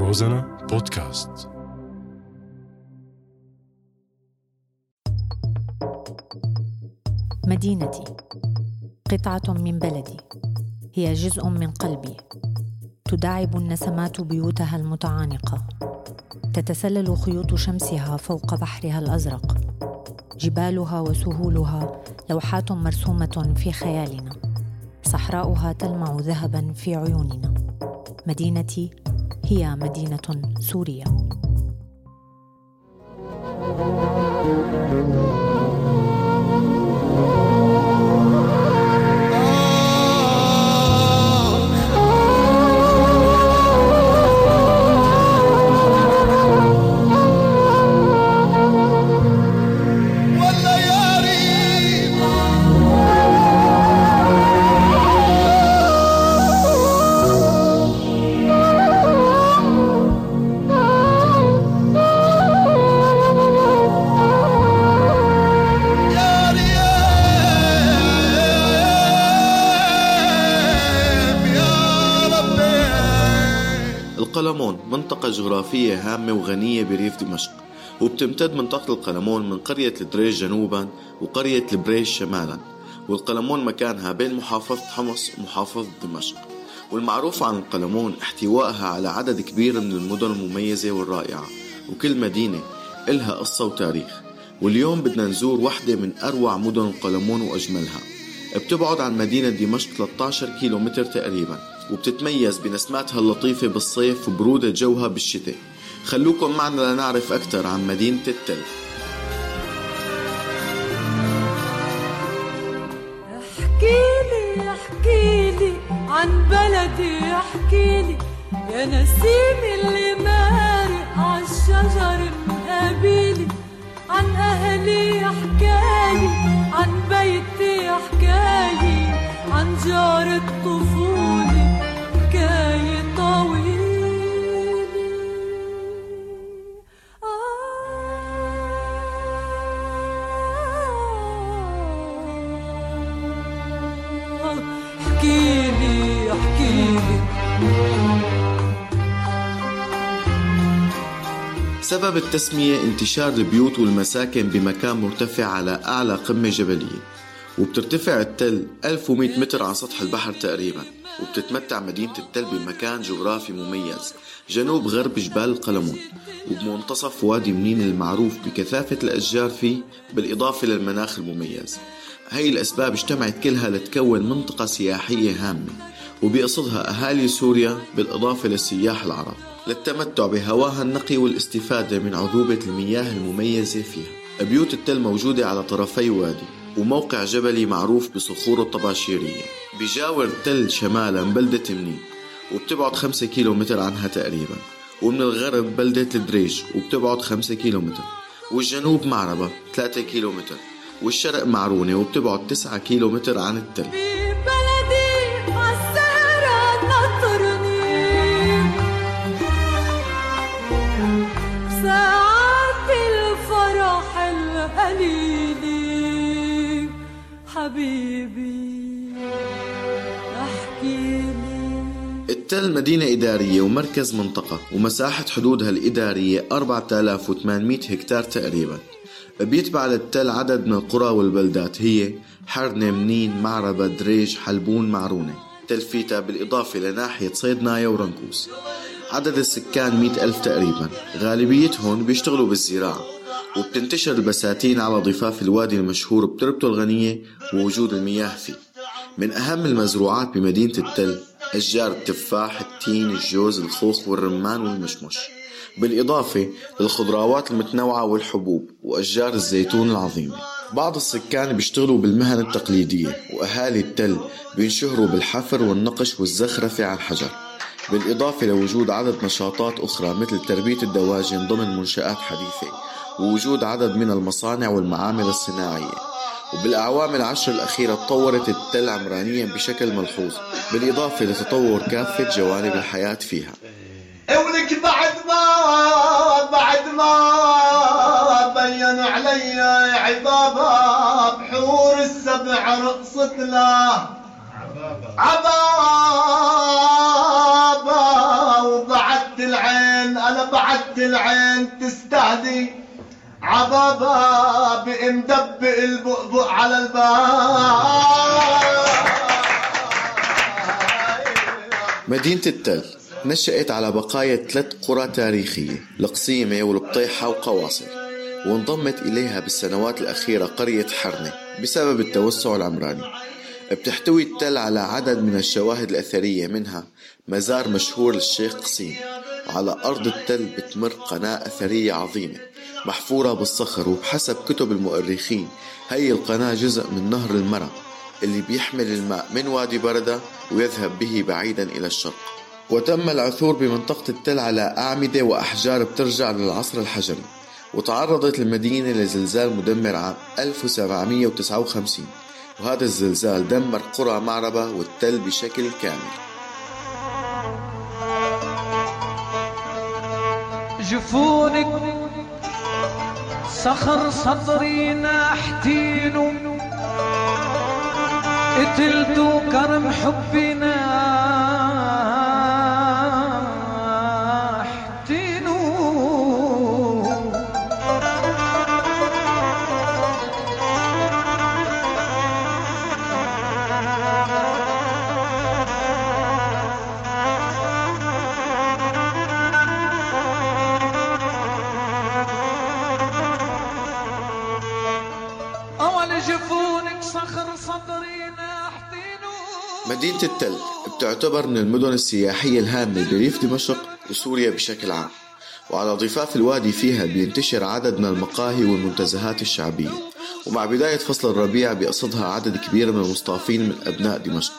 روزانا بودكاست. مدينتي. قطعة من بلدي. هي جزء من قلبي. تداعب النسمات بيوتها المتعانقة. تتسلل خيوط شمسها فوق بحرها الأزرق. جبالها وسهولها لوحات مرسومة في خيالنا. صحراؤها تلمع ذهبا في عيوننا. مدينتي هي مدينة سوريا القلمون منطقة جغرافية هامة وغنية بريف دمشق وبتمتد منطقة القلمون من قرية الدريج جنوبا وقرية البريش شمالا والقلمون مكانها بين محافظة حمص ومحافظة دمشق. والمعروف عن القلمون احتوائها على عدد كبير من المدن المميزة والرائعة وكل مدينة إلها قصة وتاريخ. واليوم بدنا نزور واحدة من أروع مدن القلمون وأجملها. بتبعد عن مدينة دمشق 13 كيلو متر تقريبا. وبتتميز بنسماتها اللطيفة بالصيف وبرودة جوها بالشتاء. خلوكم معنا لنعرف أكثر عن مدينة التل. احكيلي احكيلي عن بلدي احكيلي. يا نسيم اللي مارق عالشجر مقابيلي عن أهلي حكايي عن بيتي حكايي عن جار الطفولة سبب التسمية انتشار البيوت والمساكن بمكان مرتفع على أعلى قمة جبلية وبترتفع التل 1100 متر عن سطح البحر تقريبا وبتتمتع مدينة التل بمكان جغرافي مميز جنوب غرب جبال القلمون وبمنتصف وادي منين المعروف بكثافة الأشجار فيه بالإضافة للمناخ المميز. هاي الأسباب اجتمعت كلها لتكون منطقة سياحية هامة. وبيقصدها أهالي سوريا بالإضافة للسياح العرب للتمتع بهواها النقي والاستفادة من عذوبة المياه المميزة فيها. بيوت التل موجودة على طرفي وادي وموقع جبلي معروف بصخور الطباشيرية. بجاور التل شمالا بلدة منين وبتبعد 5 كيلو متر عنها تقريبا. ومن الغرب بلدة الدريج وبتبعد 5 كيلو متر والجنوب معربة 3 كيلو متر والشرق معرونة وبتبعد 9 كيلو متر عن التل. حبيبي احكيلي التل مدينة إدارية ومركز منطقة ومساحة حدودها الإدارية 4800 هكتار تقريبا. بيتبع للتل عدد من القرى والبلدات هي حرنة منين معربة دريج حلبون معرونة. تلفيتا بالإضافة لناحية صيدنايا ورنكوس عدد السكان مئة ألف تقريبا. غالبيتهم بيشتغلوا بالزراعة. وبتنتشر البساتين على ضفاف الوادي المشهور بتربته الغنية ووجود المياه فيه. من أهم المزروعات بمدينة التل أشجار التفاح التين الجوز الخوخ والرمان والمشمش. بالإضافة للخضروات المتنوعة والحبوب وأشجار الزيتون العظيمة. بعض السكان بيشتغلوا بالمهن التقليدية وأهالي التل بينشهروا بالحفر والنقش والزخرفة على الحجر بالإضافة لوجود عدد نشاطات أخرى مثل تربية الدواجن ضمن منشآت حديثة. ووجود عدد من المصانع والمعامل الصناعية. وبالأعوام العشر الأخيرة تطورت التل عمرانيا بشكل ملحوظ بالإضافة لتطور كافة جوانب الحياة فيها. ولك بعد ما بعد ما بين علي عبابة بحور السبع رقصت له عبابة وبعدت العين بعدت العين تستهدي. عبابا مدبق البؤبؤ على الباب مدينة التل نشأت على بقايا ثلاث قرى تاريخية القصيمة والبطيحة وقواصل وانضمت إليها بالسنوات الأخيرة قرية حرنة بسبب التوسع العمراني. بتحتوي التل على عدد من الشواهد الأثرية منها مزار مشهور للشيخ قصيم. وعلى أرض التل بتمر قناة أثرية عظيمة محفورة بالصخر وبحسب كتب المؤرخين هي القناة جزء من نهر المرا اللي بيحمل الماء من وادي بردة ويذهب به بعيدا إلى الشرق. وتم العثور بمنطقة التل على أعمدة وأحجار بترجع للعصر الحجري وتعرضت المدينة لزلزال مدمر عام 1759 وهذا الزلزال دمر قرى معربة والتل بشكل كامل. جفونك صخر صدري ناحتينه. قتلتو كرم حبنا. مدينة التل بتعتبر من المدن السياحية الهامة بريف دمشق وسوريا بشكل عام وعلى ضفاف الوادي فيها بينتشر عدد من المقاهي والمنتزهات الشعبية ومع بداية فصل الربيع بيقصدها عدد كبير من المصطافين من أبناء دمشق.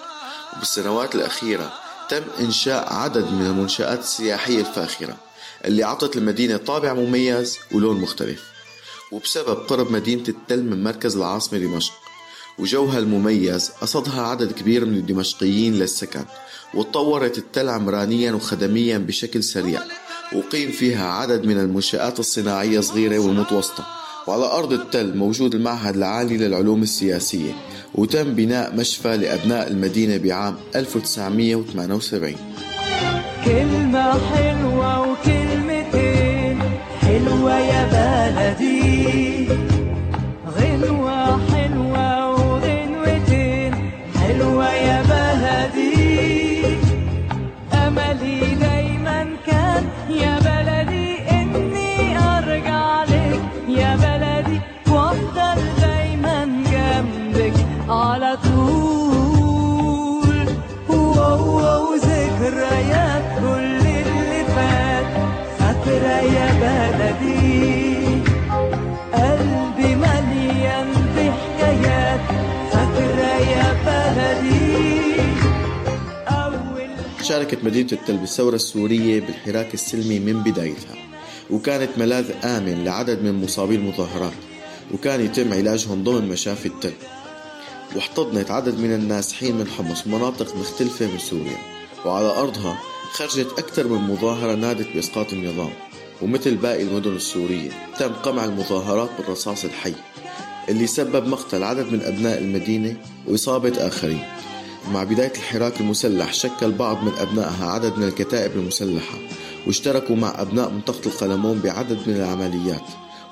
وبالسنوات الأخيرة تم إنشاء عدد من المنشآت السياحية الفاخرة اللي أعطت المدينة طابع مميز ولون مختلف وبسبب قرب مدينة التل من مركز العاصمة دمشق. وجوها المميز قصدها عدد كبير من الدمشقيين للسكن وتطورت التل عمرانيا وخدميا بشكل سريع. وقيم فيها عدد من المنشآت الصناعية الصغيرة والمتوسطة. وعلى أرض التل موجود المعهد العالي للعلوم السياسية. وتم بناء مشفى لأبناء المدينة بعام 1978 كلمة حلوة وكلمتين حلوة يا بلدي. شاركت مدينة التل بالثورة السورية بالحراك السلمي من بدايتها وكانت ملاذ آمن لعدد من مصابي المظاهرات وكان يتم علاجهم ضمن مشافي التل واحتضنت عدد من النازحين من حمص مناطق مختلفة من سوريا وعلى أرضها خرجت أكثر من مظاهرة نادت بإسقاط النظام ومثل باقي المدن السورية تم قمع المظاهرات بالرصاص الحي اللي سبب مقتل عدد من أبناء المدينة وإصابة آخرين. مع بداية الحراك المسلح شكل بعض من أبنائها عدد من الكتائب المسلحة واشتركوا مع أبناء منطقة القلمون بعدد من العمليات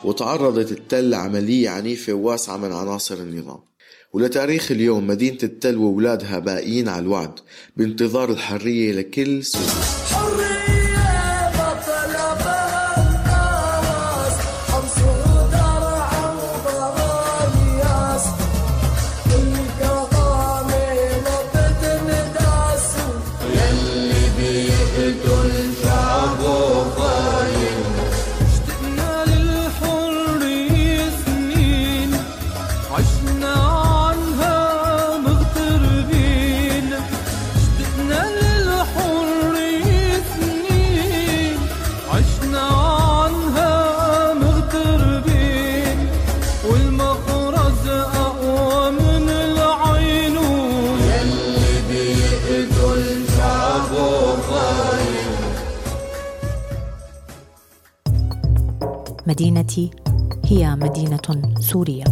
وتعرضت التل لعملية عنيفة وواسعة من عناصر النظام. ولتاريخ اليوم مدينة التل وولادها باقيين على الوعد بانتظار الحرية لكل سوري مدينتي هي مدينة سورية.